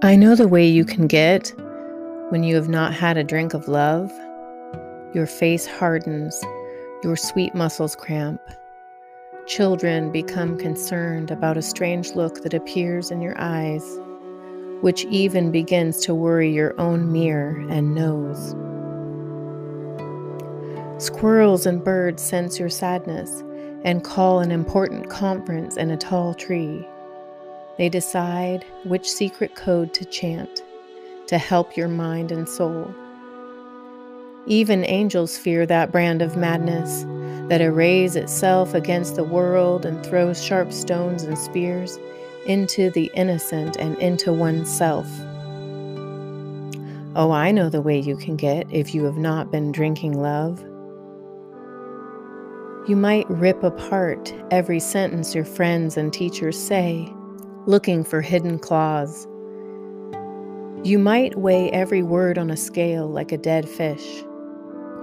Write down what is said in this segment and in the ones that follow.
I know the way you can get when you have not had a drink of love. Your face hardens, your sweet muscles cramp. Children become concerned about a strange look that appears in your eyes, which even begins to worry your own mirror and nose. Squirrels and birds sense your sadness and call an important conference in a tall tree. They decide which secret code to chant to help your mind and soul. Even angels fear that brand of madness that arrays itself against the world and throws sharp stones and spears into the innocent and into oneself. Oh, I know the way you can get if you have not been drinking love. You might rip apart every sentence your friends and teachers say looking for hidden claws. You might weigh every word on a scale like a dead fish.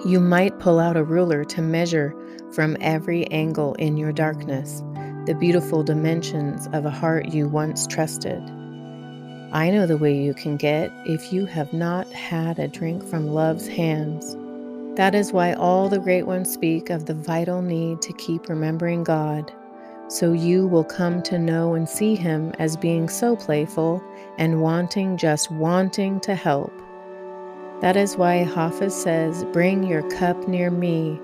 You might pull out a ruler to measure from every angle in your darkness the beautiful dimensions of a heart you once trusted. I know the way you can get if you have not had a drink from love's hands. That is why all the great ones speak of the vital need to keep remembering God so you will come to know and see him as being so playful and wanting, just wanting to help. That is why Hafiz says, Bring your cup near me,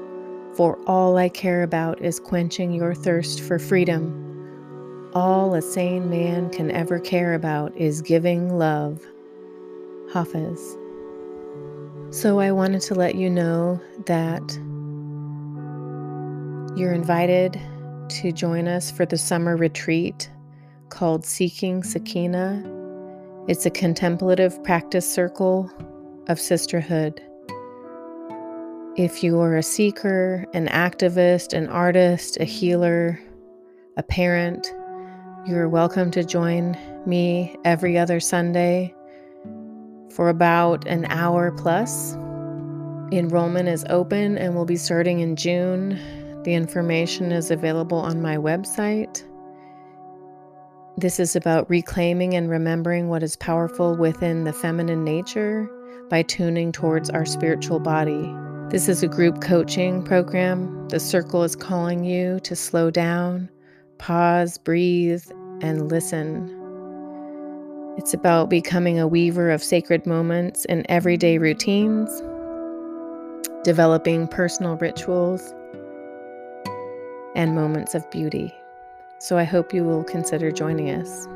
for all I care about is quenching your thirst for freedom. All a sane man can ever care about is giving love. Hafiz. So I wanted to let you know that you're invited to join us for the summer retreat called Seeking Sakinah. It's a contemplative practice circle of sisterhood. If you are a seeker, an activist, an artist, a healer, a parent, you're welcome to join me every other Sunday for about an hour plus. Enrollment is open and will be starting in June. The information is available on my website. This is about reclaiming and remembering what is powerful within the feminine nature by tuning towards our spiritual body. This is a group coaching program. The circle is calling you to slow down, pause, breathe, and listen. It's about becoming a weaver of sacred moments in everyday routines, developing personal rituals and moments of beauty. So I hope you will consider joining us.